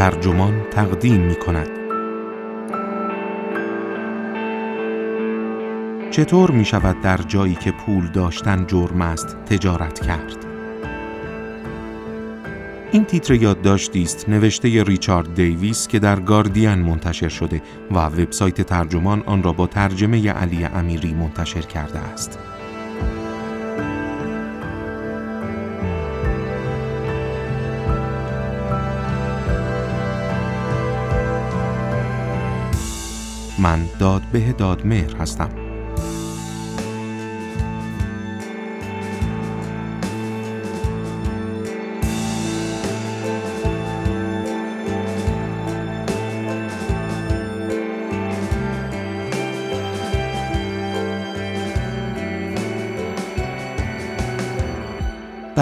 ترجمان تقدیم می کند. چطور می شود در جایی که پول داشتن جرم است تجارت کرد؟ این تیتر یادداشتی است نوشته ریچارد دیویس که در گاردین منتشر شده و وبسایت ترجمان آن را با ترجمه علی امیری منتشر کرده است. من دادبه دادمهر هستم.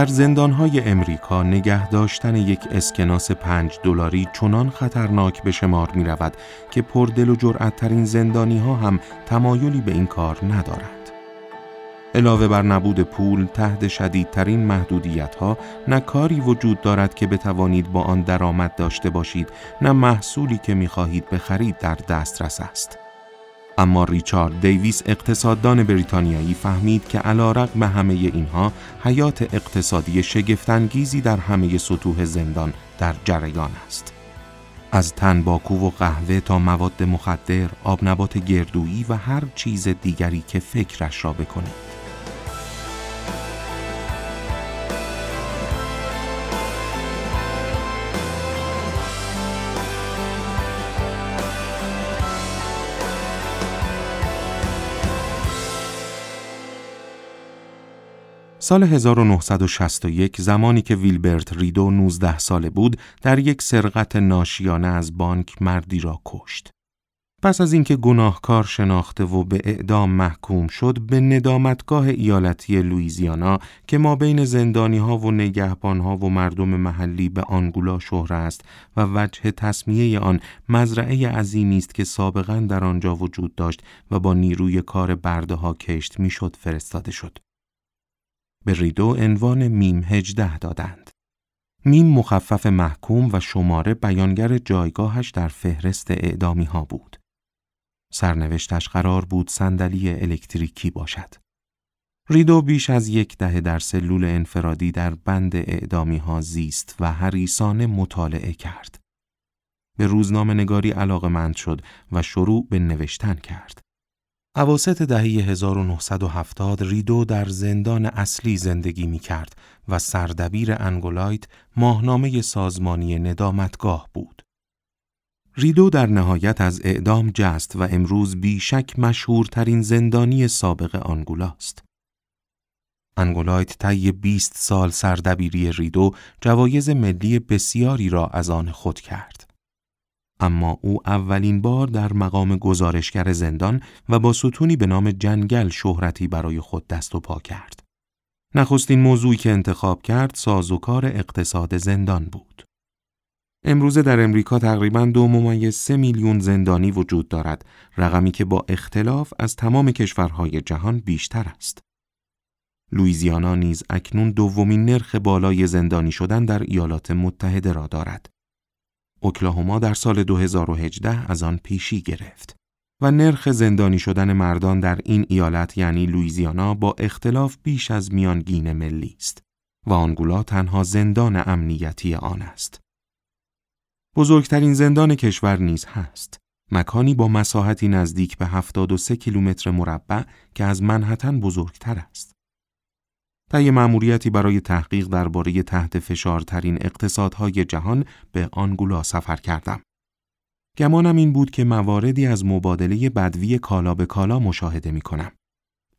زندانهای امریکا نگه داشتن یک اسکناس پنج دلاری چنان خطرناک به شمار می رود که پردل و جرأتترین زندانی ها هم تمایلی به این کار ندارند. علاوه بر نبود پول تحت شدیدترین محدودیت ها نه کاری وجود دارد که بتوانید با آن درآمد داشته باشید نه محصولی که می خواهید بخرید در دسترس است. اما ریچارد دیویس اقتصاددان بریتانیایی فهمید که علا رقم همه اینها حیات اقتصادی شگفتانگیزی در همه سطوح زندان در جریان است. از تنباکو و قهوه تا مواد مخدر، آب نبات گردویی و هر چیز دیگری که فکرش را بکنید. سال 1961 زمانی که ویلبرت ریدو 19 ساله بود در یک سرقت ناشیانه از بانک مردی را کشت. پس از اینکه گناهکار شناخته و به اعدام محکوم شد به ندامتگاه ایالتی لویزیانا که ما بین زندانی ها و نگهبان ها و مردم محلی به آنگولا شهر است و وجه تصمیه آن مزرعه عظیمی است که سابقا در آنجا وجود داشت و با نیروی کار برده ها کشت می‌شد فرستاده شد. به ریدو عنوان میم هجده دادند. میم مخفف محکوم و شماره بیانگر جایگاهش در فهرست اعدامی ها بود. سرنوشتش قرار بود صندلی الکتریکی باشد. ریدو بیش از یک دهه در سلول انفرادی در بند اعدامی ها زیست و حریصانه مطالعه کرد. به روزنامه نگاری علاقه شد و شروع به نوشتن کرد. عواست دهه 1970 ریدو در زندان اصلی زندگی می کرد و سردبیر انگولایت ماهنامه سازمانی ندامتگاه بود. ریدو در نهایت از اعدام جست و امروز بیشک مشهورترین زندانی سابق آنگولاست. انگولایت طی 20 سال سردبیری ریدو جوایز ملی بسیاری را از آن خود کرد. اما او اولین بار در مقام گزارشگر زندان و با ستونی به نام جنگل شهرتی برای خود دست و پا کرد. نخستین موضوعی که انتخاب کرد سازوکار اقتصاد زندان بود. امروزه در امریکا تقریبا دو ممیز سه میلیون زندانی وجود دارد، رقمی که با اختلاف از تمام کشورهای جهان بیشتر است. لویزیانا نیز اکنون دومین نرخ بالای زندانی شدن در ایالات متحده را دارد. اوکلاهوما در سال 2018 از آن پیشی گرفت و نرخ زندانی شدن مردان در این ایالت یعنی لویزیانا با اختلاف بیش از میانگین ملی است و آنگولا تنها زندان امنیتی آن است. بزرگترین زندان کشور نیز هست. مکانی با مساحتی نزدیک به 73 کیلومتر مربع که از منحتن بزرگتر است. طی مأموریتی برای تحقیق درباره تحت فشارترین اقتصادهای جهان به آنگولا سفر کردم. گمانم این بود که مواردی از مبادله بدوی کالا به کالا مشاهده می کنم.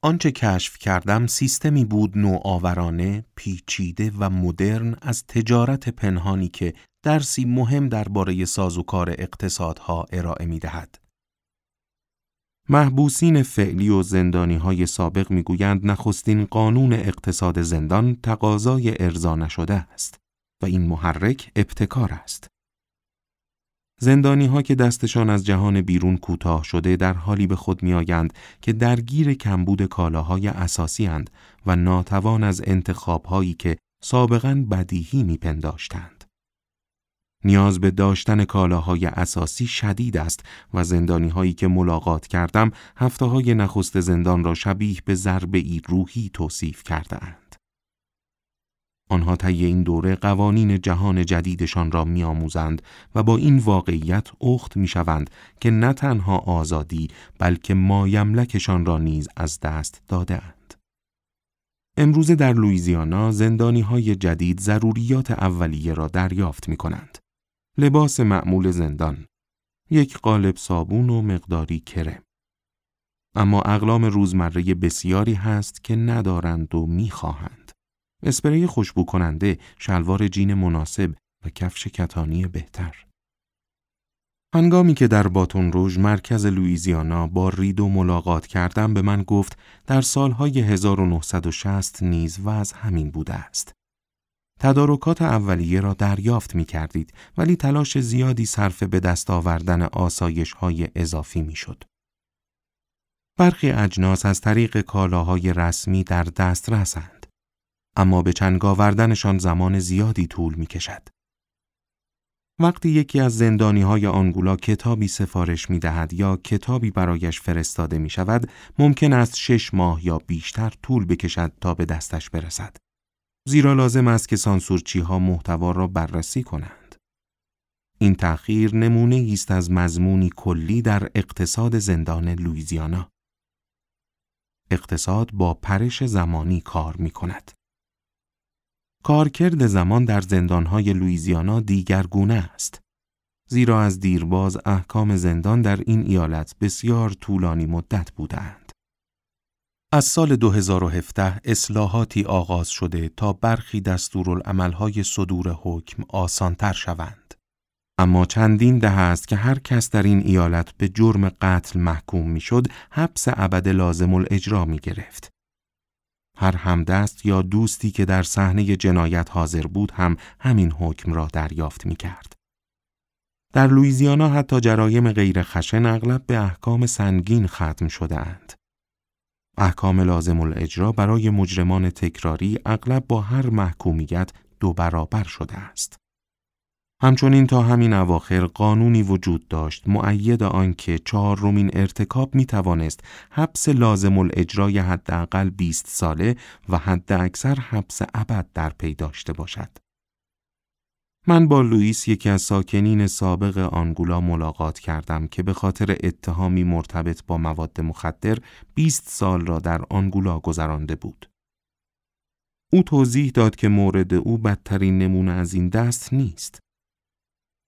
آنچه کشف کردم سیستمی بود نوآورانه، پیچیده و مدرن از تجارت پنهانی که درسی مهم درباره سازوکار اقتصادها ارائه می دهد. محبوسین فعلی و زندانی های سابق می‌گویند نخستین قانون اقتصاد زندان تقاضای ارضا نشده است و این محرک ابتکار است. زندانی ها که دستشان از جهان بیرون کوتاه شده در حالی به خود میآیند که درگیر کمبود کالاهای اساسی اند و ناتوان از انتخاب هایی که سابقا بدیهی میپنداشتند. نیاز به داشتن کالاهای اساسی شدید است و زندانی هایی که ملاقات کردم هفته های نخست زندان را شبیه به ضربه ای روحی توصیف کرده اند. آنها طی این دوره قوانین جهان جدیدشان را میآموزند و با این واقعیت اخت می‌شوند که نه تنها آزادی بلکه مایملکشان را نیز از دست داده اند. امروز در لویزیانا زندانی های جدید ضروریات اولیه را دریافت می کنند. لباس معمول زندان، یک قالب صابون و مقداری کرم. اما اقلام روزمره بسیاری هست که ندارند و می‌خواهند. اسپری خوشبو کننده، شلوار جین مناسب و کفش کتانی بهتر. هنگامی که در باتون روژ مرکز لویزیانا با ریدو ملاقات کردم به من گفت در سالهای 1960 نیز وضع همین بوده است. تدارکات اولیه را دریافت می کردید ولی تلاش زیادی صرف به دست آوردن آسایش های اضافی می شد. برخی اجناس از طریق کالاهای رسمی در دست رسند. اما به چنگ آوردنشان زمان زیادی طول می کشد. وقتی یکی از زندانی های آنگولا کتابی سفارش می دهد یا کتابی برایش فرستاده می شود، ممکن است شش ماه یا بیشتر طول بکشد تا به دستش برسد. زیرا لازم است که سانسورچی ها محتوا را بررسی کنند. این تأخیر نمونه است از مضمونی کلی در اقتصاد زندان لویزیانا. اقتصاد با پرش زمانی کار می کند. کارکرد زمان در زندانهای لویزیانا دیگرگونه است. زیرا از دیرباز احکام زندان در این ایالت بسیار طولانی مدت بودند. از سال 2017 اصلاحاتی آغاز شده تا برخی دستورالعملهای صدور حکم آسانتر شوند. اما چندین ده است که هر کس در این ایالت به جرم قتل محکوم می‌شد حبس ابد لازم الاجرا می گرفت. هر همدست یا دوستی که در صحنه جنایت حاضر بود هم همین حکم را دریافت می کرد. در لویزیانا حتی جرایم غیر خشن اغلب به احکام سنگین ختم شده اند. احکام لازم الاجرا برای مجرمان تکراری اغلب با هر محکومیت دو برابر شده است. همچنین تا همین اواخر قانونی وجود داشت معید آنکه چهارمین ارتکاب می توانست حبس لازم الاجرای حداقل 20 ساله و حد اکثر حبس ابد در پی داشته باشد. من با لوئیس یکی از ساکنین سابق آنگولا ملاقات کردم که به خاطر اتهامی مرتبط با مواد مخدر 20 سال را در آنگولا گذرانده بود. او توضیح داد که مورد او بدترین نمونه از این دست نیست.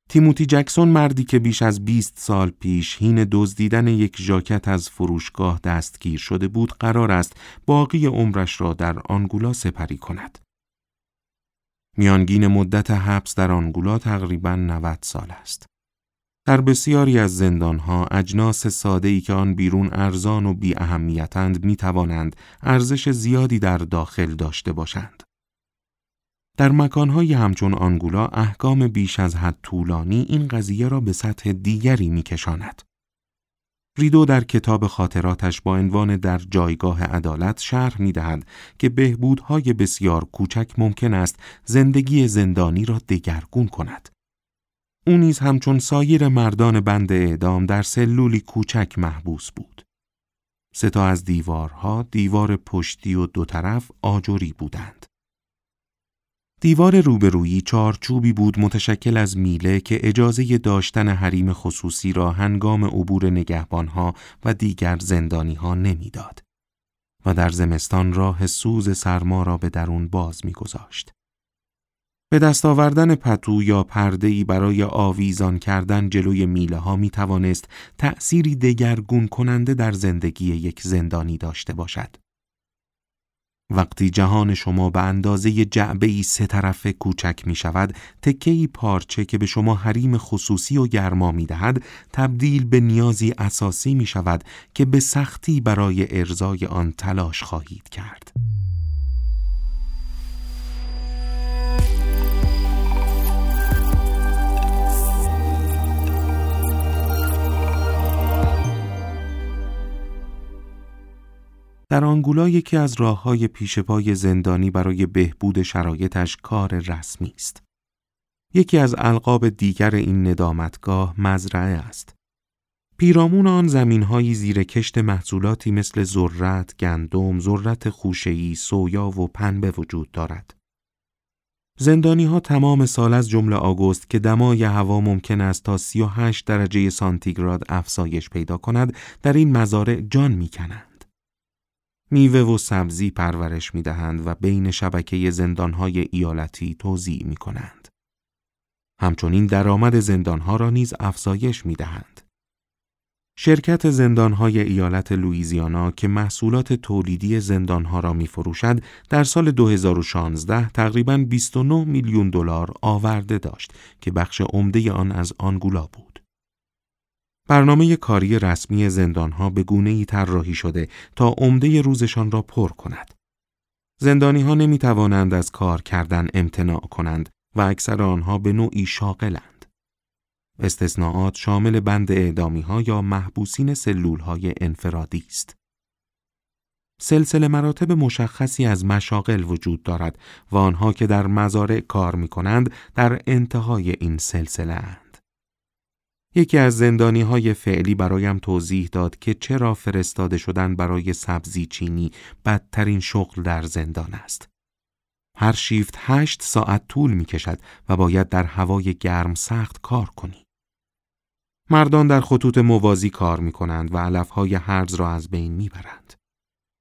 تیموتی جکسون مردی که بیش از 20 سال پیش هین دزدیدن یک ژاکت از فروشگاه دستگیر شده بود قرار است باقی عمرش را در آنگولا سپری کند. میانگین مدت حبس در آنگولا تقریبا 90 سال است. در بسیاری از زندانها اجناس ساده‌ای که آن بیرون ارزان و بی اهمیتند می توانند ارزش زیادی در داخل داشته باشند. در مکانهای همچون آنگولا احکام بیش از حد طولانی این قضیه را به سطح دیگری میکشاند. ریدو در کتاب خاطراتش با عنوان در جایگاه عدالت شرح می دهد که بهبودهای بسیار کوچک ممکن است زندگی زندانی را دگرگون کند. او نیز همچون سایر مردان بند اعدام در سلولی کوچک محبوس بود. سه از دیوارها دیوار پشتی و دو طرف آجری بودند. دیوار روبرویی چارچوبی بود متشکل از میله که اجازه داشتن حریم خصوصی را هنگام عبور نگهبانها و دیگر زندانیها نمی‌داد و در زمستان راه سوز سرما را به درون باز میگذاشت. به دست آوردن پتو یا پرده‌ای برای آویزان کردن جلوی میله ها می توانست تأثیری دگرگون کننده در زندگی یک زندانی داشته باشد. وقتی جهان شما به اندازه جعبه ای سه طرفه کوچک می شود، تکه پارچه که به شما حریم خصوصی و گرما می دهد، تبدیل به نیازی اساسی می شود که به سختی برای ارزای آن تلاش خواهید کرد. در آنگولا یکی از راه های پیش پای زندانی برای بهبود شرایطش کار رسمی است. یکی از القاب دیگر این ندامتگاه مزرعه است. پیرامون آن زمینهایی زیر کشت محصولاتی مثل ذرت، گندم، ذرت خوشه‌ای، سویا و پنبه وجود دارد. زندانی ها تمام سال از جمله آگوست که دمای هوا ممکن است تا 38 درجه سانتیگراد افزایش پیدا کند در این مزارع جان می کنند. میوه و سبزی پرورش می دهند و بین شبکه های ایالتی توزیع می کنند. همچنین درآمد زندانها را نیز افزایش می دهند. شرکت زندانهای ایالت لوئیزیانا که محصولات تولیدی زندانها را می فروشد در سال 2016 تقریبا 29 میلیون دلار آورده داشت که بخش عمده آن از آنگولا بود. برنامه کاری رسمی زندانها به گونه ای طراحی شده تا عمده روزشان را پر کند. زندانی ها نمی توانند از کار کردن امتناع کنند و اکثر آنها به نوعی شاغلند. استثناءات شامل بند اعدامی ها یا محبوسین سلول های انفرادی است. سلسله مراتب مشخصی از مشاغل وجود دارد و آنها که در مزارع کار می کنند در انتهای این سلسله. یکی از زندانی های فعلی برایم توضیح داد که چرا فرستاده شدن برای سبزی چینی بدترین شغل در زندان است. هر شیفت هشت ساعت طول می کشد و باید در هوای گرم سخت کار کنی. مردان در خطوط موازی کار می کنند و علفهای هرز را از بین می برند.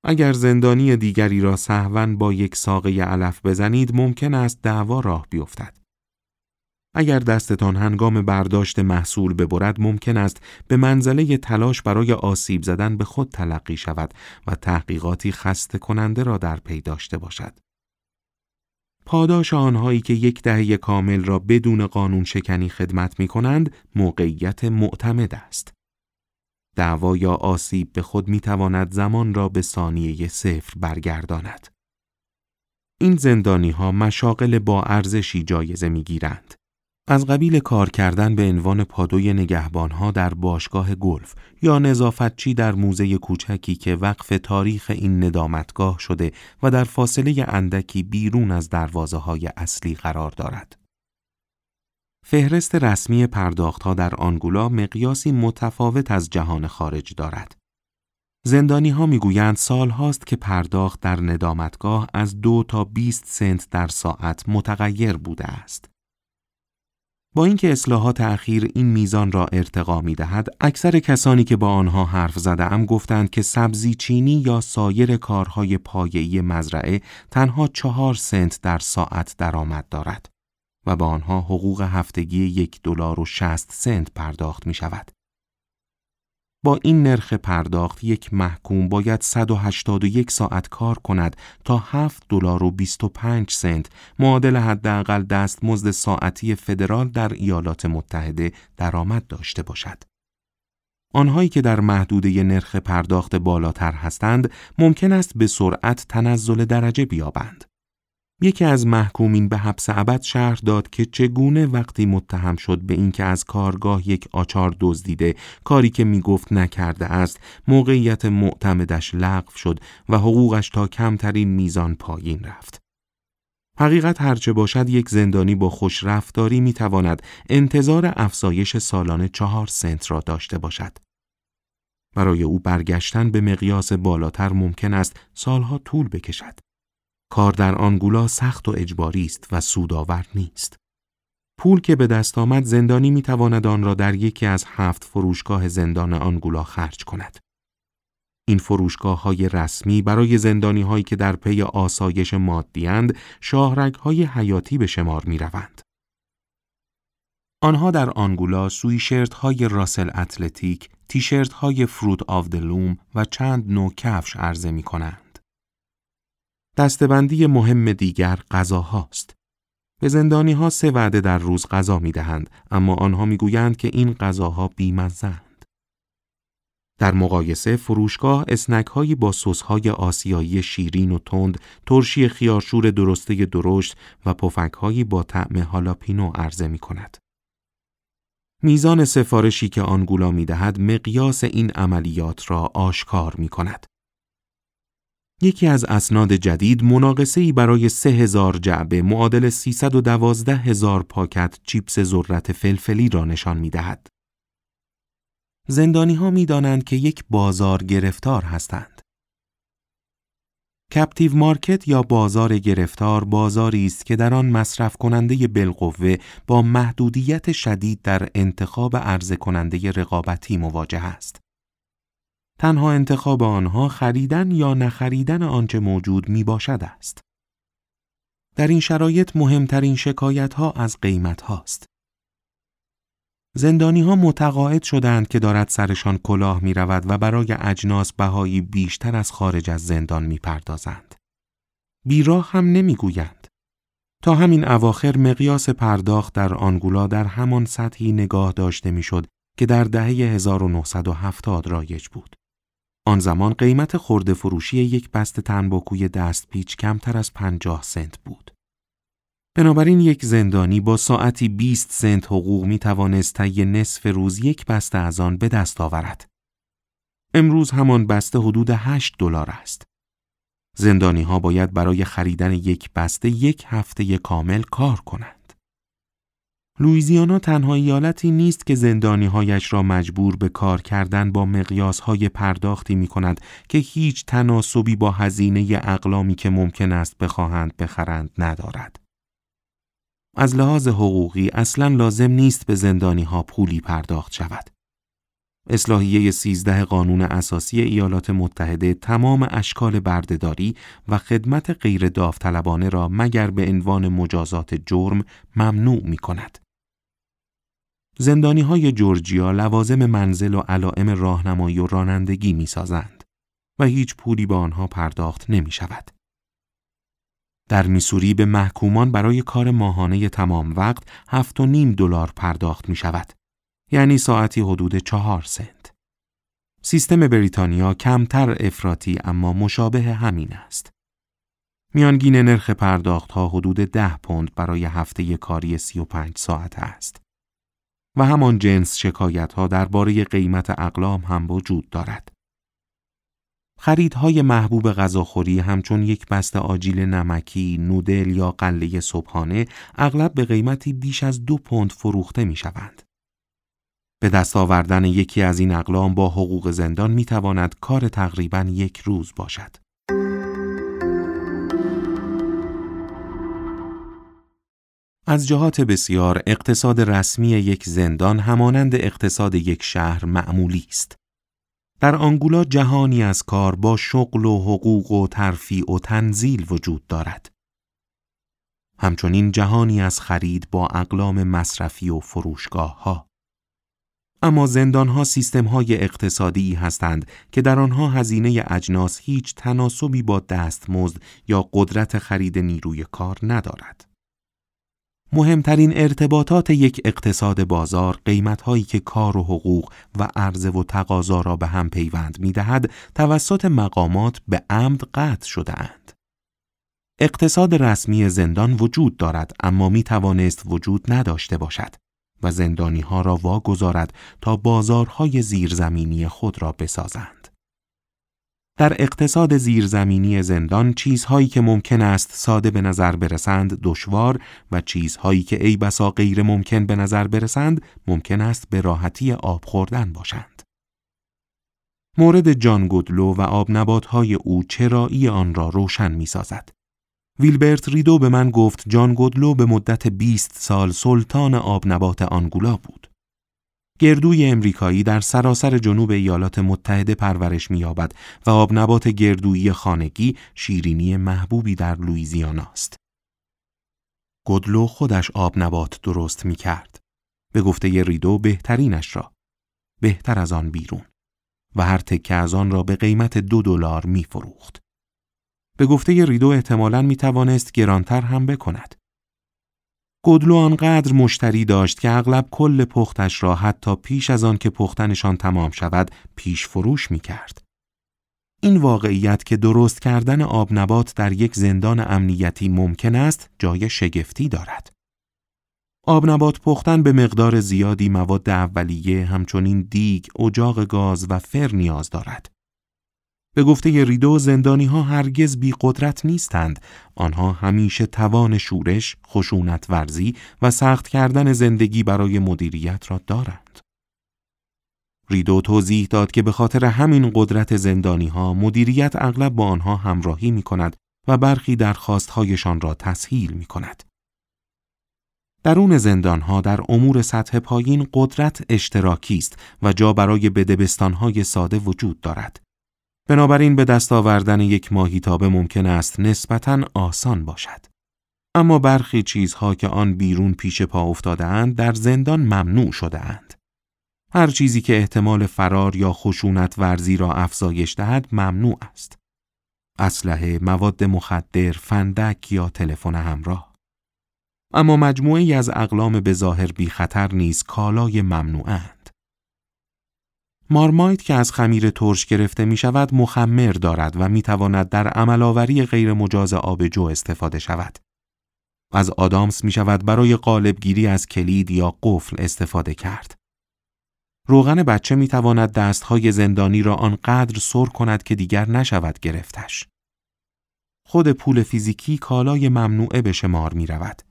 اگر زندانی دیگری را سهون با یک ساقه علف بزنید ممکن است دعوا راه بیفتد. اگر دستتان هنگام برداشت محصول ببرد ممکن است به منزله تلاش برای آسیب زدن به خود تلقی شود و تحقیقاتی خسته کننده را در پی داشته باشد. پاداش آنهایی که یک دهه کامل را بدون قانون شکنی خدمت می کنند موقعیت معتمد است. دعوا یا آسیب به خود می تواند زمان را به ثانیه صفر برگرداند. این زندانی ها مشاقل با ارزشی جایزه می گیرند. از قبیل کار کردن به عنوان پادوی نگهبانها در باشگاه گلف یا نظافتچی در موزه کوچکی که وقف تاریخ این ندامتگاه شده و در فاصله اندکی بیرون از دروازه های اصلی قرار دارد. فهرست رسمی پرداختها در آنگولا مقیاسی متفاوت از جهان خارج دارد. زندانی ها می‌گویند سال هاست که پرداخت در ندامتگاه از دو تا 20 سنت در ساعت متغیر بوده است. با اینکه اصلاحات اخیر این میزان را ارتقا می دهد، اکثر کسانی که با آنها حرف زده ام گفتند که سبزی چینی یا سایر کارهای پایه‌ای مزرعه تنها چهار سنت در ساعت درآمد دارد و با آنها حقوق هفتگی یک دلار و شست سنت پرداخت می شود. با این نرخ پرداخت یک محکوم باید 181 ساعت کار کند تا 7 دلار و 25 سنت معادل حداقل دستمزد ساعتی فدرال در ایالات متحده درآمد داشته باشد. آنهایی که در محدوده نرخ پرداخت بالاتر هستند ممکن است به سرعت تنزل درجه بیابند. یکی از محکومین به حبس ابد شهر داد که چگونه وقتی متهم شد به اینکه از کارگاه یک آچار دزدیده کاری که می‌گفت نکرده است موقعیت معتمدش لغو شد و حقوقش تا کمترین میزان پایین رفت حقیقت هرچه باشد یک زندانی با خوش رفتاری می تواند انتظار افزایش سالانه چهار سنت را داشته باشد. برای او برگشتن به مقیاس بالاتر ممکن است سالها طول بکشد. کار در آنگولا سخت و اجباری است و سودآور نیست. پول که به دست آمد زندانی می تواند آن را در یکی از هفت فروشگاه زندان آنگولا خرج کند. این فروشگاه های رسمی برای زندانی هایی که در پی آسایش مادی‌اند شاهرگ های حیاتی به شمار می روند. آنها در آنگولا سویشرت های Russell Athletic، تیشرت های Fruit of the Loom و چند نوع کفش عرضه می کنند. دسته‌بندی مهم دیگر غذاهاست. به زندانی ها سه وعده در روز غذا می دهند اما آنها می گویند که این غذاها بی‌مزه‌اند. در مقایسه فروشگاه اسنک هایی با سس های آسیایی شیرین و تند، ترشی خیارشور درسته درشت و پفک هایی با طعم هالاپینو عرضه می کند. میزان سفارشی که آنگولا می دهد مقیاس این عملیات را آشکار می کند. یکی از اسناد جدید مناقصه برای سه هزار جعبه معادل 312 هزار پاکت چیپس ذرت فلفلی را نشان می دهد. زندانی ها می دانند که یک بازار گرفتار هستند. کپتیو مارکت یا بازار گرفتار بازاری است که در آن مصرف کننده بالقوه با محدودیت شدید در انتخاب عرضه کننده رقابتی مواجه است. تنها انتخاب آنها خریدن یا نخریدن آنچه موجود می باشد است. در این شرایط مهمترین شکایت ها از قیمت هاست. زندانی ها متقاعد شدند که دارد سرشان کلاه می رود و برای اجناس بهایی بیشتر از خارج از زندان می پردازند. بیراه هم نمی گویند. تا همین اواخر مقیاس پرداخت در آنگولا در همان سطحی نگاه داشته می‌شد که در دهه 1970 رایج بود. آن زمان قیمت خورده فروشی یک بست تنباکوی دست پیچ کمتر از 50 سنت بود. بنابراین یک زندانی با ساعتی 20 سنت حقوق می توانست طی نصف روز یک بسته از آن به دست آورد. امروز همان بسته حدود 8 دلار است. زندانی ها باید برای خریدن یک بسته یک هفته کامل کار کنند. لویزیانا تنها ایالتی نیست که زندانی هایش را مجبور به کار کردن با مقیاس های پرداختی می کند که هیچ تناسبی با هزینه اقلامی که ممکن است بخواهند بخرند ندارد. از لحاظ حقوقی اصلا لازم نیست به زندانی ها پولی پرداخت شود. اصلاحیه 13 قانون اساسی ایالات متحده تمام اشکال بردهداری و خدمت غیر داوطلبانه را مگر به عنوان مجازات جرم ممنوع می کند. زندانی های جورجیا لوازم منزل و علائم راهنمایی و رانندگی می سازند و هیچ پولی به آنها پرداخت نمی شود. در میسوری به محکومان برای کار ماهانه تمام وقت هفت و نیم دلار پرداخت می شود. یعنی ساعتی حدود چهار سنت. سیستم بریتانیا کمتر افراطی اما مشابه همین است. میانگین نرخ پرداخت ها حدود ده پوند برای هفته کاری 35 ساعت است. و همان جنس شکایت ها درباره قیمت اقلام هم وجود دارد. خریدهای محبوب غذاخوری همچون یک بسته آجیل نمکی، نودل یا قله صبحانه اغلب به قیمتی بیش از دو پوند فروخته می شوند. به دست آوردن یکی از این اقلام با حقوق زندان می تواند کار تقریبا یک روز باشد. از جهات بسیار اقتصاد رسمی یک زندان همانند اقتصاد یک شهر معمولی است. در آنگولا جهانی از کار با شغل و حقوق و ترفیع و تنزیل وجود دارد. همچنین جهانی از خرید با اقلام مصرفی و فروشگاه ها. اما زندان ها سیستم های اقتصادی هستند که در آنها هزینه اجناس هیچ تناسبی با دستمزد یا قدرت خرید نیروی کار ندارد. مهمترین ارتباطات یک اقتصاد بازار قیمتهایی که کار و حقوق و عرضه و تقاضا را به هم پیوند می دهد توسط مقامات به عمد قطع شده اند. اقتصاد رسمی زندان وجود دارد اما می توانست وجود نداشته باشد و زندانی ها را واگذارد تا بازارهای زیرزمینی خود را بسازند. در اقتصاد زیرزمینی زندان چیزهایی که ممکن است ساده به نظر برسند دشوار و چیزهایی که ای بسا غیر ممکن به نظر برسند ممکن است به راحتی آب خوردن باشند. مورد جان گودلو و آب نباتهای او چرایی آن را روشن می سازد. ویلبرت ریدو به من گفت جان گودلو به مدت 20 سال سلطان آب نبات آنگولا بود. گردوی امریکایی در سراسر جنوب ایالات متحده پرورش می‌یابد و آبنبات گردویی خانگی شیرینی محبوبی در لویزیانا است. گدلو خودش آبنبات درست می کرد. به گفته ریدو بهترینش را. بهتر از آن بیرون. و هر تکه از آن را به قیمت دو دلار می فروخت. به گفته ریدو احتمالاً می توانست گرانتر هم بکند. گدلو آنقدر مشتری داشت که اغلب کل پختش را حتی پیش از آن که پختنشان تمام شود پیش فروش می کرد. این واقعیت که درست کردن آب نبات در یک زندان امنیتی ممکن است جای شگفتی دارد. آب نبات پختن به مقدار زیادی مواد اولیه همچنین دیگ، اجاق گاز و فر نیاز دارد. به گفته ریدو زندانی ها هرگز بی قدرت نیستند. آنها همیشه توان شورش، خشونت ورزی و سخت کردن زندگی برای مدیریت را دارند. ریدو توضیح داد که به خاطر همین قدرت زندانی ها مدیریت اغلب با آنها همراهی می کند و برخی درخواستهایشان را تسهیل می کند. درون زندانها در امور سطح پایین قدرت اشتراکی است و جا برای بدبستانهای ساده وجود دارد. بنابراین به دست آوردن یک ماهیتابه ممکن است نسبتاً آسان باشد. اما برخی چیزها که آن بیرون پیش پا افتاده اند در زندان ممنوع شده اند. هر چیزی که احتمال فرار یا خشونت ورزی را افزایش دهد ممنوع است. اسلحه، مواد مخدر، فندک یا تلفن همراه. اما مجموعی از اقلام به ظاهر بی خطر نیز کالای ممنوعند. مارمایت که از خمیر ترش گرفته می شود مخمر دارد و می تواند در عملآوری غیر مجاز آبجو استفاده شود. از آدامس می شود برای قالبگیری از کلید یا قفل استفاده کرد. روغن بچه می تواند دستهای زندانی را آنقدر سر کند که دیگر نشود گرفتش. خود پول فیزیکی کالای ممنوعه به شمار می رود.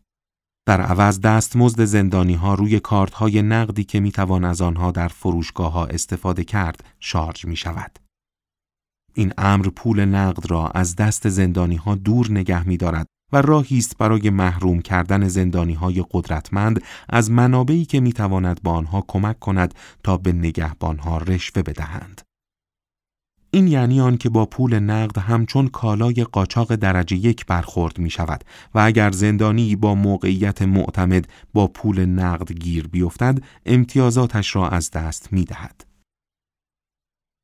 در عوض دستمزد زندانی ها روی کارت های نقدی که می توان از آنها در فروشگاه ها استفاده کرد شارژ می شود. این امر پول نقد را از دست زندانی ها دور نگه می دارد و راهی است برای محروم کردن زندانی های قدرتمند از منابعی که می تواند با آنها کمک کند تا به نگهبان ها رشوه بدهند. این یعنی آن که با پول نقد همچون کالای قاچاق درجه یک برخورد می شود و اگر زندانی با موقعیت معتمد با پول نقد گیر بیفتد امتیازاتش را از دست می دهد.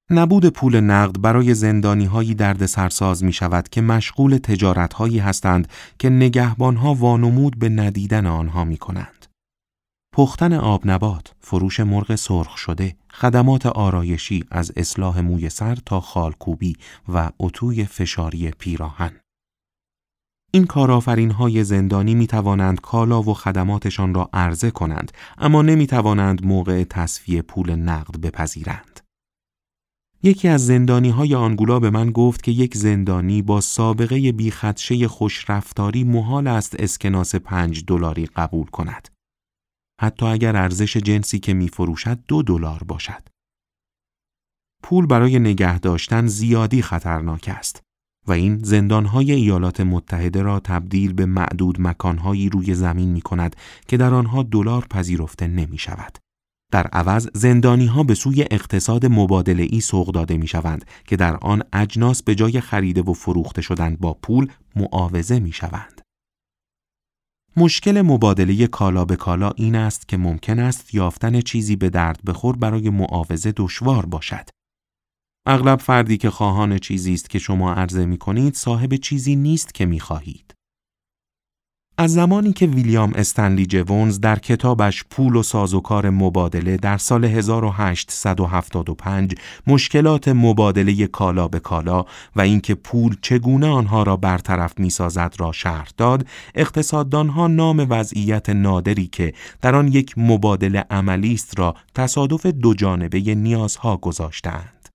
نبود پول نقد برای زندانی هایی درد سرساز می شود که مشغول تجارت هایی هستند که نگهبان ها وانمود به ندیدن آنها می کنند. پختن آب نبات، فروش مرغ سرخ شده، خدمات آرایشی از اصلاح موی سر تا خالکوبی و اتوی فشاری پیراهن. این کارآفرین های زندانی می توانند کالا و خدماتشان را عرضه کنند اما نمی توانند موقع تصفیه پول نقد بپذیرند. یکی از زندانی های آنگولا به من گفت که یک زندانی با سابقه بیخدشه خوشرفتاری محال است اسکناس پنج دلاری قبول کند. حتی اگر ارزش جنسی که می فروشد دو دلار باشد. پول برای نگه داشتن زیادی خطرناک است و این زندانهای ایالات متحده را تبدیل به معدود مکانهایی روی زمین می کند که در آنها دلار پذیرفته نمی شود. در عوض زندانی ها به سوی اقتصاد مبادله ای سوق داده می شوند که در آن اجناس به جای خریده و فروخته شدن با پول معاوضه می شوند. مشکل مبادله کالا به کالا این است که ممکن است یافتن چیزی به درد بخور برای معاوضه دشوار باشد. اغلب فردی که خواهان چیزی است که شما عرضه می کنید صاحب چیزی نیست که می خواهید. از زمانی که ویلیام استنلی جوونز در کتابش پول و سازوکار مبادله در سال 1875 مشکلات مبادله کالا به کالا و اینکه پول چگونه آنها را برطرف می‌سازد را شرح داد، اقتصاددانها نام وضعیت نادری که در آن یک مبادله عملی است را تصادف دو جانبه نیازها گذاشتند.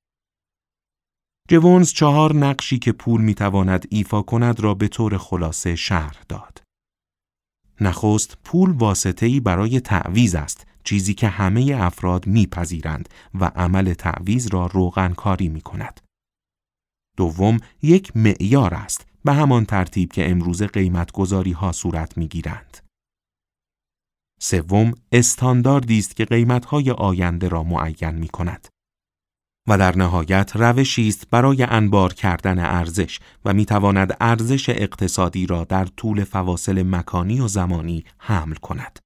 جوونز چهار نقشی که پول می‌تواند ایفا کند را به طور خلاصه شرح داد. نخست پول واسطه‌ای برای تعویز است چیزی که همه افراد میپذیرند و عمل تعویز را روغنکاری می کند. دوم یک معیار است به همان ترتیب که امروز قیمتگذاری ها صورت می گیرند. سوم استانداردی است که قیمتهای آینده را معین می کند. و در نهایت روشی است برای انبار کردن ارزش و می‌تواند ارزش اقتصادی را در طول فواصل مکانی و زمانی حمل کند.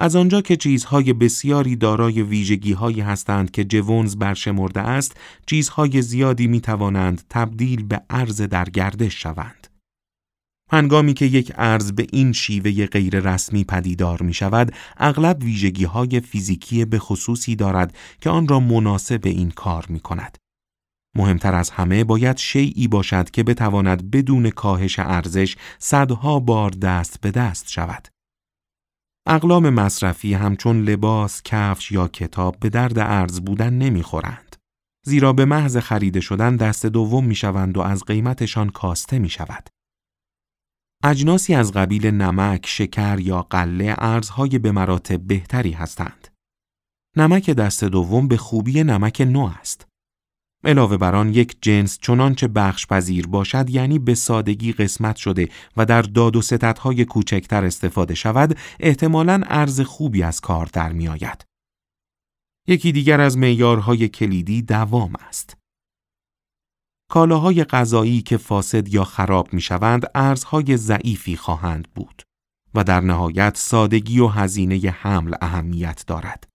از آنجا که چیزهای بسیاری دارای ویژگی هایی هستند که جوونز برشمرده است، چیزهای زیادی می توانند تبدیل به ارز در گردش شوند. هنگامی که یک ارز به این شیوه غیر رسمی پدیدار می شود، اغلب ویژگی های فیزیکی به خصوصی دارد که آن را مناسب این کار می کند. مهمتر از همه باید شیعی باشد که بتواند بدون کاهش ارزش صدها بار دست به دست شود. اقلام مصرفی همچون لباس، کفش یا کتاب به درد ارز بودن نمی‌خورند. زیرا به محض خریده شدن دست دوم می شوند و از قیمتشان کاسته می شود. اجناسی از قبیل نمک، شکر یا قله ارزهای به مراتب بهتری هستند. نمک دست دوم به خوبی نمک نو است. علاوه بر آن یک جنس چنانچه بخش پذیر باشد یعنی به سادگی قسمت شده و در داد و ستدهای کوچکتر استفاده شود احتمالاً ارز خوبی از کار در می آید. یکی دیگر از معیارهای کلیدی دوام است. کالاهای غذایی که فاسد یا خراب می شوند ارزهای ضعیفی خواهند بود و در نهایت سادگی و هزینه حمل اهمیت دارد.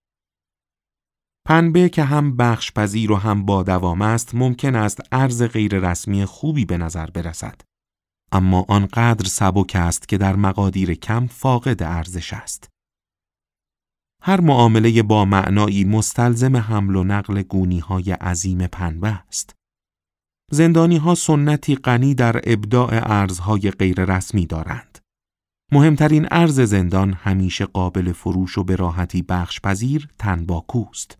پنبه که هم بخش پذیر و هم با دوام است ممکن است ارز غیر رسمی خوبی به نظر برسد. اما آنقدر سبک است که در مقادیر کم فاقد ارزش است. هر معامله با معنایی مستلزم حمل و نقل گونی های عظیم پنبه است. زندانی ها سنتی غنی در ابداع ارزهای غیر رسمی دارند. مهمترین ارز زندان همیشه قابل فروش و به راحتی بخش پذیر تنباکوست.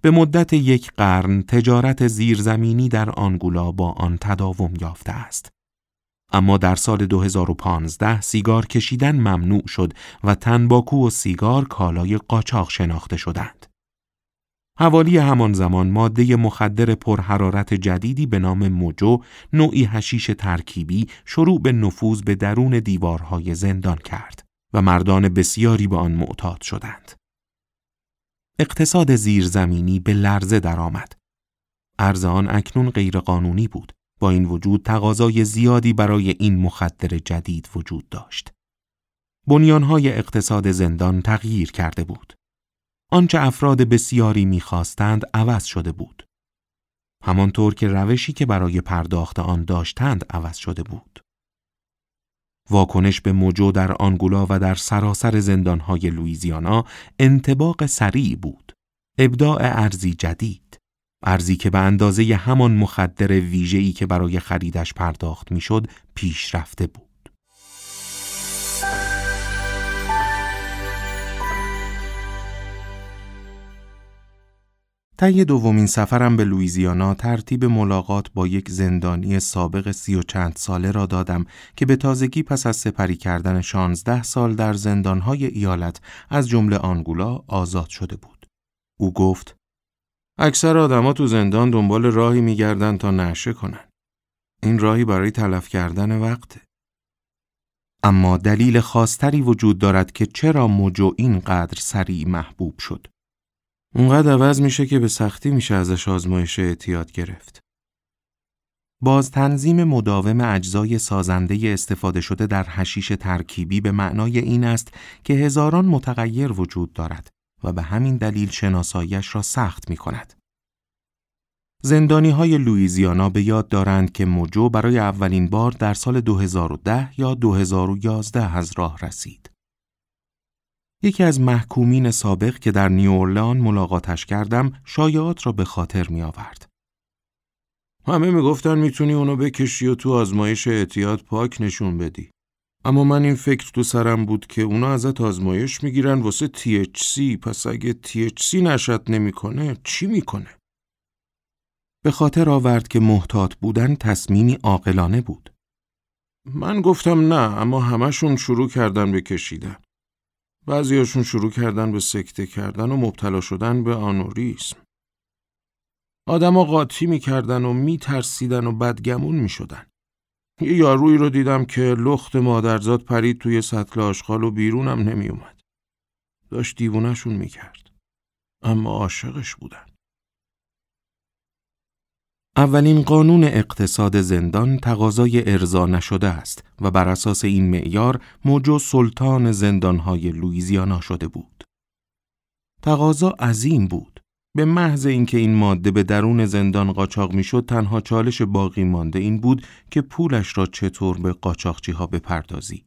به مدت یک قرن تجارت زیرزمینی در آنگولا با آن تداوم یافته است. اما در سال 2015 سیگار کشیدن ممنوع شد و تنباکو و سیگار کالای قاچاق شناخته شدند. حوالی همان زمان ماده مخدر پرحرارت جدیدی به نام موجو نوعی هشیش ترکیبی شروع به نفوذ به درون دیوارهای زندان کرد و مردان بسیاری به آن معتاد شدند. اقتصاد زیرزمینی به لرزه درآمد. ارز آن اکنون غیرقانونی بود. با این وجود تقاضای زیادی برای این مخدر جدید وجود داشت. بنیانهای اقتصاد زندان تغییر کرده بود. آنچه افراد بسیاری می‌خواستند عوض شده بود. همانطور که روشی که برای پرداخت آن داشتند عوض شده بود. واکنش به موجو در آنگولا و در سراسر زندانهای لویزیانا انتباق سریع بود. ابداع ارزی جدید. ارزی که به اندازه همان مخدر ویژه‌ای که برای خریدش پرداخت می‌شد پیش رفته بود. طی دومین سفرم به لویزیانا ترتیب ملاقات با یک زندانی سابق سی و چند ساله را دادم که به تازگی پس از سپری کردن شانزده سال در زندانهای ایالت از جمله آنگولا آزاد شده بود. او گفت اکثر آدما تو زندان دنبال راهی میگردن تا نشه کنن. این راهی برای تلف کردن وقته. اما دلیل خاصتری وجود دارد که چرا موجو اینقدر سریع محبوب شد. اونقدر عوض میشه که به سختی میشه ازش آزمایش اعتیاد گرفت. باز تنظیم مداوم اجزای سازنده استفاده شده در حشیش ترکیبی به معنای این است که هزاران متغیر وجود دارد و به همین دلیل شناسایش را سخت می کند. زندانی های لویزیانا به یاد دارند که موجو برای اولین بار در سال 2010 یا 2011 از راه رسید. یکی از محکومین سابق که در نیورلان ملاقاتش کردم شایعات را به خاطر می آورد. همه می‌گفتن می‌تونی اونو بکشی و تو آزمایش اعتیاد پاک نشون بدی. اما من این فکر تو سرم بود که اونا ازت آزمایش می‌گیرن واسه THC پس اگه THC نشد نمی‌کنه چی می‌کنه؟ به خاطر آورد که محتاط بودن تصمیمی عاقلانه بود. من گفتم نه اما همشون شروع کردن به کشیدن. بعضیاشون شروع کردن به سکته کردن و مبتلا شدن به آنوریسم. آدما قاطی می‌کردن و میترسیدن و بدگمون می‌شدن. یه یارویی رو دیدم که لخت مادرزاد پرید توی سطل آشغال و بیرونم نمیومد. داشت دیوونشون می‌کرد. اما عاشقش بودن. اولین قانون اقتصاد زندان تقاضای ارضا نشده است و بر اساس این معیار موجو سلطان زندانهای لویزیانا شده بود. تقاضا عظیم بود. به محض اینکه این ماده به درون زندان قاچاق می‌شد تنها چالش باقی مانده این بود که پولش را چطور به قاچاقچی ها بپردازی.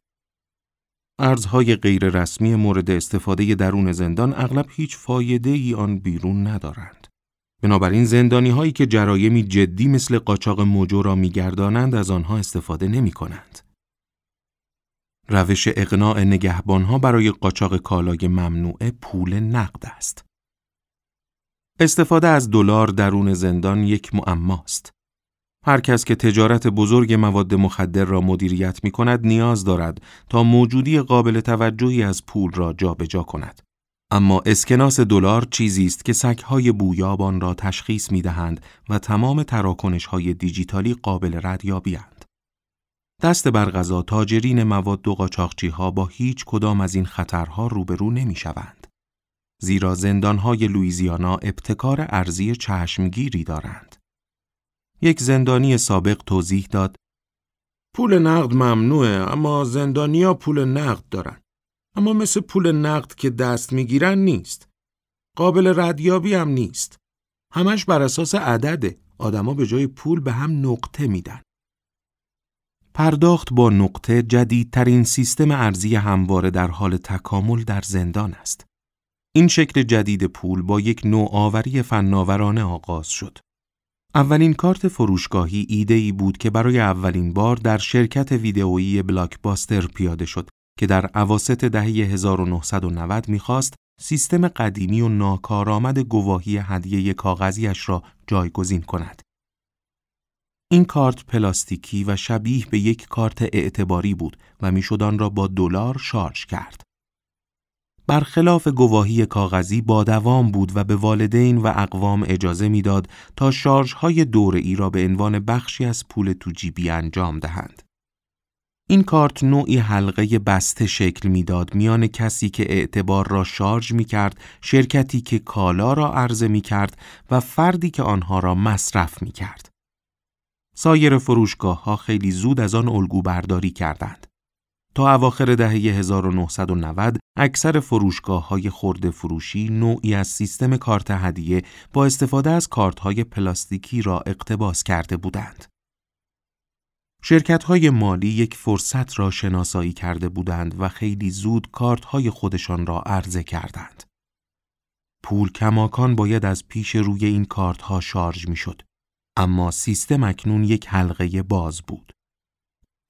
ارزهای غیر رسمی مورد استفاده درون زندان اغلب هیچ فایده ای آن بیرون ندارند. بنابراین زندانی هایی که جرایمی جدی مثل قاچاق موجو را میگردانند از آنها استفاده نمی کنند. روش اقناع نگهبانها برای قاچاق کالای ممنوعه پول نقد است. استفاده از دلار درون زندان یک معماست. هر کس که تجارت بزرگ مواد مخدر را مدیریت می کند نیاز دارد تا موجودی قابل توجهی از پول را جابجا جا کند. اما اسکناس دلار چیزی است که سگهای بویابان را تشخیص می دهند و تمام تراکنش های دیجیتالی قابل ردیابی هند. دست بر غذا تاجرین مواد و قاچاقچی ها با هیچ کدام از این خطرها روبرو نمی شوند. زیرا زندانهای لویزیانا ابتکار ارزی چشمگیری دارند. یک زندانی سابق توضیح داد پول نقد ممنوعه اما زندانیا پول نقد دارن. اما مثل پول نقد که دست می‌گیرن نیست. قابل ردیابی هم نیست. همش بر اساس عدده. آدما به جای پول به هم نقطه میدن. پرداخت با نقطه جدیدترین سیستم ارزی همواره در حال تکامل در زندان است. این شکل جدید پول با یک نوآوری فناورانه آغاز شد. اولین کارت فروشگاهی ایده ای بود که برای اولین بار در شرکت ویدئویی بلاکباستر پیاده شد که در عواست دهه 1990 می‌خواست سیستم قدیمی و ناکارآمد گواهی هدیه کاغذیش را جایگزین کند. این کارت پلاستیکی و شبیه به یک کارت اعتباری بود و می‌شد آن را با دلار شارژ کرد. برخلاف گواهی کاغذی با دوام بود و به والدین و اقوام اجازه می‌داد تا شارژهای دوره ای را به عنوان بخشی از پول تو جیبی انجام دهند. این کارت نوعی حلقه بسته شکل می‌داد میان کسی که اعتبار را شارژ می کرد، شرکتی که کالا را عرضه می کرد و فردی که آنها را مصرف می کرد. سایر فروشگاه ها خیلی زود از آن الگو برداری کردند. تا اواخر دهه 1990 اکثر فروشگاه های خورده فروشی نوعی از سیستم کارت هدیه با استفاده از کارت های پلاستیکی را اقتباس کرده بودند. شرکت های مالی یک فرصت را شناسایی کرده بودند و خیلی زود کارت های خودشان را عرضه کردند. پول کماکان باید از پیش روی این کارت ها شارژ می شد. اما سیستم اکنون یک حلقه باز بود.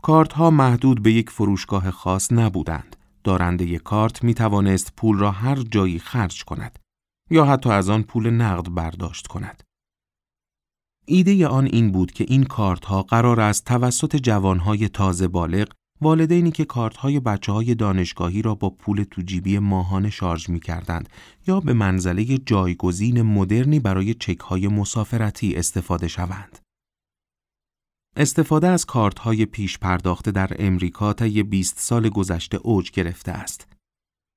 کارت ها محدود به یک فروشگاه خاص نبودند. دارنده کارت می توانست پول را هر جایی خرج کند یا حتی از آن پول نقد برداشت کند. ایده آن این بود که این کارت ها قرار است توسط جوانهای تازه بالغ والدینی که کارت های بچه های دانشگاهی را با پول تو جیبی ماهانه شارژ می کردند یا به منزله جایگزین مدرنی برای چک های مسافرتی استفاده شوند. استفاده از کارت های پیش پرداخته در امریکا طی 20 سال گذشته اوج گرفته است.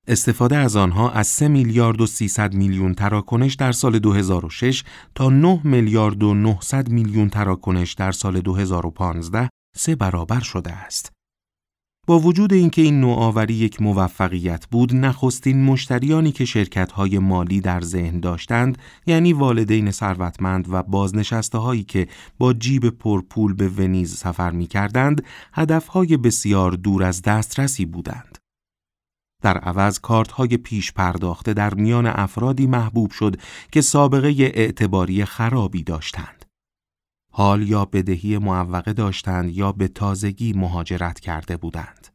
استفاده از آنها از 3 میلیارد و 300 میلیون تراکنش در سال 2006 تا 9 میلیارد و 900 میلیون تراکنش در سال 2015 سه برابر شده است. با وجود اینکه این نوآوری یک موفقیت بود، نخستین مشتریانی که شرکت‌های مالی در ذهن داشتند، یعنی والدین ثروتمند و بازنشسته هایی که با جیب پرپول به ونیز سفر می کردند، هدفهای بسیار دور از دسترسی بودند. در عوض کارت های پیش پرداخته در میان افرادی محبوب شد که سابقه اعتباری خرابی داشتند. حال یا بدهی معوقه داشتند یا به تازگی مهاجرت کرده بودند.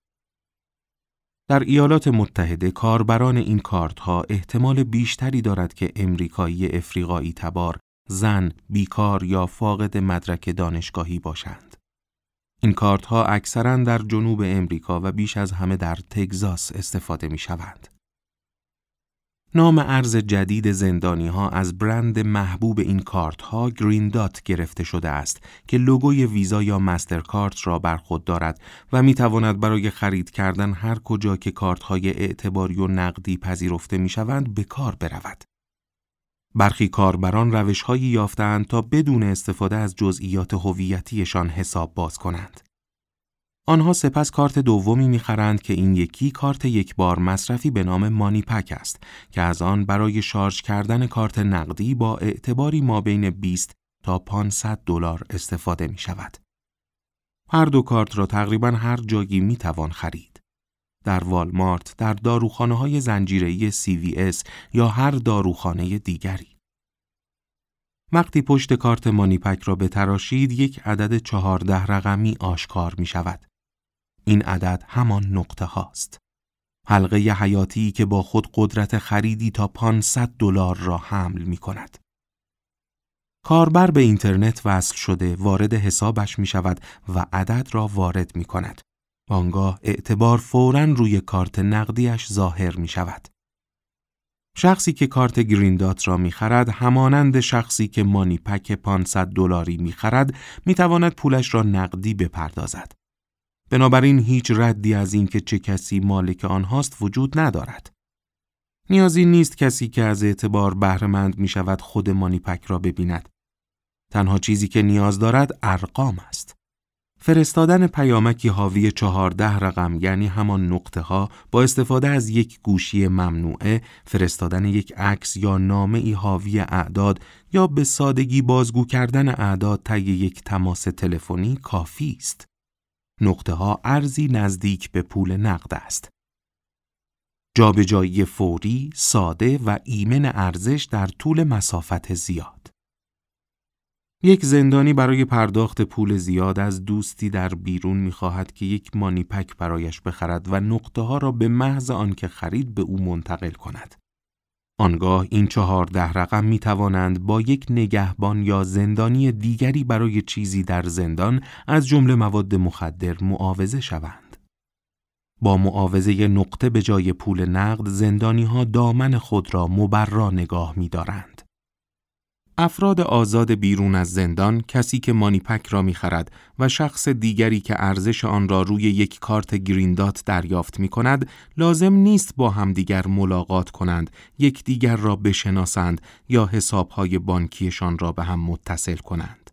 در ایالات متحده کاربران این کارت ها احتمال بیشتری دارد که امریکایی افریقایی تبار، زن، بیکار یا فاقد مدرک دانشگاهی باشند. این کارت ها اکثرا در جنوب امریکا و بیش از همه در تگزاس استفاده می شوند. نام ارز جدید زندانی ها از برند محبوب این کارت ها Green Dot گرفته شده است که لوگوی ویزا یا مسترکارت را بر خود دارد و می تواند برای خرید کردن هر کجا که کارت های اعتباری و نقدی پذیرفته می شوند به کار برود. برخی کاربران روش هایی یافتند تا بدون استفاده از جزئیات هویتیشان حساب باز کنند. آنها سپس کارت دومی می‌خرند که این یکی کارت یک بار مصرفی به نام MoneyPak است که از آن برای شارژ کردن کارت نقدی با اعتباری ما بین 20 تا 500 دلار استفاده می شود. هر دو کارت را تقریبا هر جایی می توان خرید. در والمارت، در داروخانه های زنجیره‌ای CVS یا هر داروخانه دیگری. وقتی پشت کارت مانیپک را بتراشید یک عدد چهارده رقمی آشکار می شود. این عدد همان نقطه هاست. حلقه حیاتی که با خود قدرت خریدی تا 500 دلار را حمل می کند. کاربر به اینترنت وصل شده وارد حسابش می شود و عدد را وارد می کند. آنگاه اعتبار فوراً روی کارت نقدیش ظاهر می شود. شخصی که کارت گریندات را می خرد همانند شخصی که مانی پک 500 دلاری می تواند پولش را نقدی بپردازد. بنابراین هیچ ردی از اینکه چه کسی مالک آنهاست وجود ندارد. نیازی نیست کسی که از اعتبار بهرهمند می شود خود مانی پک را ببیند. تنها چیزی که نیاز دارد ارقام است. فرستادن پیامکی حاوی چهارده رقم یعنی همان نقطه ها با استفاده از یک گوشی ممنوعه فرستادن یک عکس یا نامه ای حاوی اعداد یا به سادگی بازگو کردن اعداد طی یک تماس تلفنی کافی است. نقطه ها ارزی نزدیک به پول نقد است. جابجایی فوری، ساده و ایمن ارزش در طول مسافت زیاد. یک زندانی برای پرداخت پول زیاد از دوستی در بیرون می‌خواهد که یک مانی پک برایش بخرد و نقطه ها را به محض آنکه خرید به او منتقل کند. آنگاه این چهارده رقم می توانند با یک نگهبان یا زندانی دیگری برای چیزی در زندان از جمله مواد مخدر معاوضه شوند. با معاوضه نقطه به جای پول نقد زندانی ها دامن خود را مبرا نگاه می دارند. افراد آزاد بیرون از زندان کسی که مانیپک را می‌خرد و شخص دیگری که ارزش آن را روی یک کارت گریندات دریافت می کند لازم نیست با همدیگر ملاقات کنند یکدیگر را بشناسند یا حسابهای بانکیشان را به هم متصل کنند.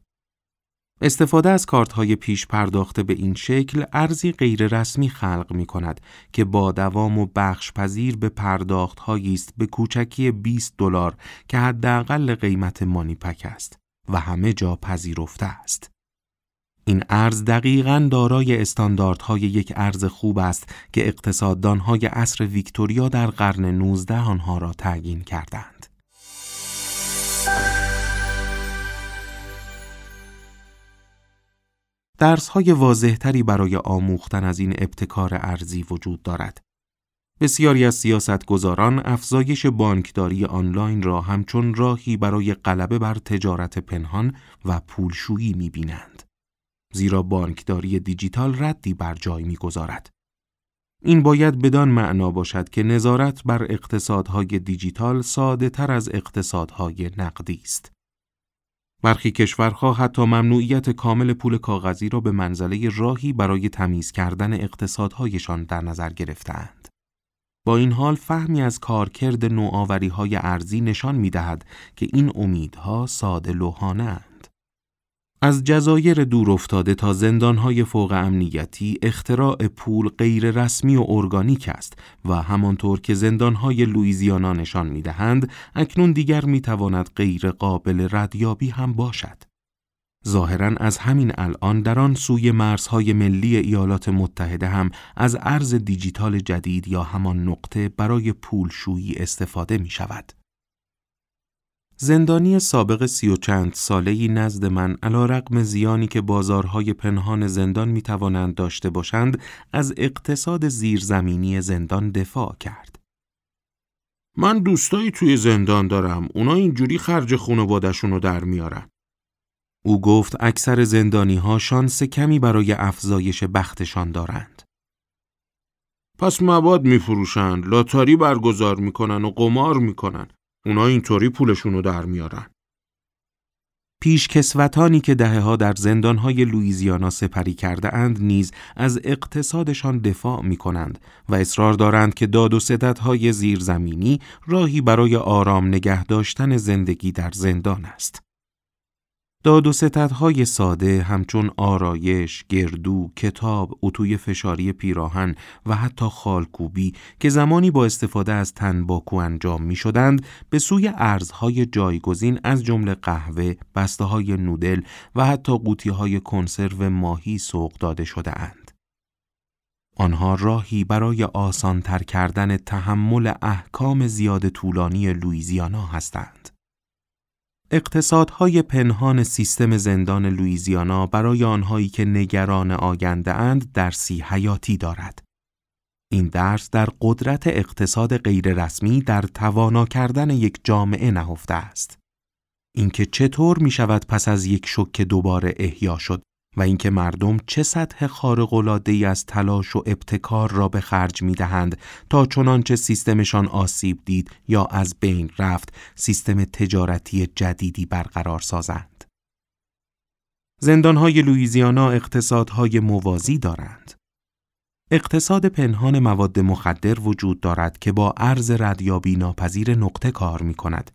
استفاده از کارت های پیش پرداخته به این شکل ارزی غیررسمی خلق می کند که با دوام و بخش پذیر به پرداخت است به کوچکی 20 دلار که حداقل قیمت مانی پک است و همه جا پذیرفته است. این ارز دقیقا دارای استانداردهای یک ارز خوب است که اقتصاددانهای عصر ویکتوریا در قرن 19 آنها را تعیین کردند. درس های واضحتری برای آموختن از این ابتکار ارزی وجود دارد. بسیاری از سیاستگزاران افزایش بانکداری آنلاین را همچون راهی برای غلبه بر تجارت پنهان و پولشویی می‌بینند. زیرا بانکداری دیجیتال ردی بر جای می‌گذارد. این باید بدان معنا باشد که نظارت بر اقتصادهای دیجیتال ساده تر از اقتصادهای نقدی است. برخی کشورها حتی ممنوعیت کامل پول کاغذی را به منزله راهی برای تمیز کردن اقتصادهایشان در نظر گرفتند. با این حال فهمی از کارکرد نوآوری های ارزی نشان می دهد که این امیدها ساده لوحانه از جزایر دور افتاده تا زندانهای فوق امنیتی اختراع پول غیر رسمی و ارگانیک است و همانطور که زندانهای لویزیانا نشان می‌دهند اکنون دیگر می‌تواند غیر قابل ردیابی هم باشد. ظاهرا از همین الان در آن سوی مرزهای ملی ایالات متحده هم از ارز دیجیتال جدید یا همان نقطه برای پولشویی استفاده می شود. زندانی سابق سی و چند سالهی نزد من علا رقم زیانی که بازارهای پنهان زندان می توانند داشته باشند از اقتصاد زیرزمینی زندان دفاع کرد. من دوستایی توی زندان دارم اونا اینجوری خرج خانوادشون رو در میارن. او گفت اکثر زندانی ها شانس کمی برای افزایش بختشان دارند. پس مواد میفروشند، لاتاری برگزار می‌کنن و قمار می‌کنن. اونا اینطوری پولشونو در میارن. پیشکسوتانی که دهه ها در زندانهای لویزیانا سپری کرده اند نیز از اقتصادشان دفاع می کنند و اصرار دارند که داد و ستدهای زیرزمینی راهی برای آرام نگه داشتن زندگی در زندان است. داد و ستدهای ساده همچون آرایش، گردو، کتاب، اتوی فشاری پیراهن و حتی خالکوبی که زمانی با استفاده از تنباکو انجام می شدند به سوی ارزهای جایگزین از جمله قهوه، بسته های نودل و حتی قوطی های کنسرو ماهی سوق داده شده اند. آنها راهی برای آسانتر کردن تحمل احکام زیاد طولانی لویزیانا هستند. اقتصادهای پنهان سیستم زندان لویزیانا برای آنهایی که نگران آینده اند درسی حیاتی دارد. این درس در قدرت اقتصاد غیررسمی در توانا کردن یک جامعه نهفته است. اینکه چطور می شود پس از یک شوک دوباره احیا شد و اینکه مردم چه سطح خارق از تلاش و ابتکار را به خرج می دهند تا چنانچه سیستمشان آسیب دید یا از بین رفت سیستم تجارتی جدیدی برقرار سازند. زندانهای لویزیانا اقتصادهای موازی دارند. اقتصاد پنهان مواد مخدر وجود دارد که با ارز ردیابی ناپذیر نقطه کار می کند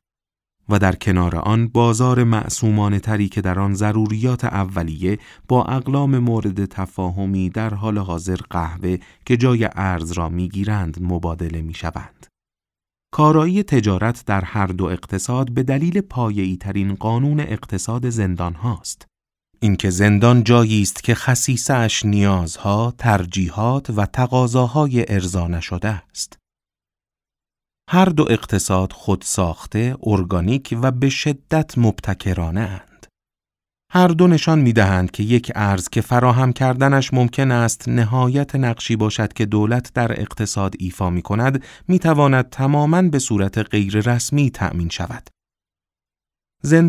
و در کنار آن بازار معصومانه تری که در آن ضروریات اولیه با اقلام مورد تفاهمی در حال حاضر قهوه که جای ارز را می‌گیرند مبادله می شوند. کارایی تجارت در هر دو اقتصاد به دلیل پایه‌ای ترین قانون اقتصاد زندان هاست. اینکه زندان جایی است که خصیصش نیازها، ترجیحات و تقاضاهای ارضا نشده است. هر دو اقتصاد خود ساخته، ارگانیک و به شدت مبتکرانه اند. هر دو نشان می دهند که یک ارز که فراهم کردنش ممکن است نهایت نقشی باشد که دولت در اقتصاد ایفا می کند می تواند تماما به صورت غیر رسمی تأمین شود.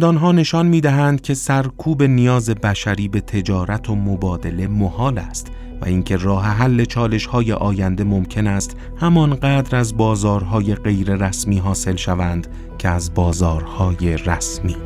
ها نشان می دهند که سرکوب نیاز بشری به تجارت و مبادله محال است و اینکه راه حل چالش های آینده ممکن است همانقدر از بازارهای غیر رسمی حاصل شوند که از بازارهای رسمی.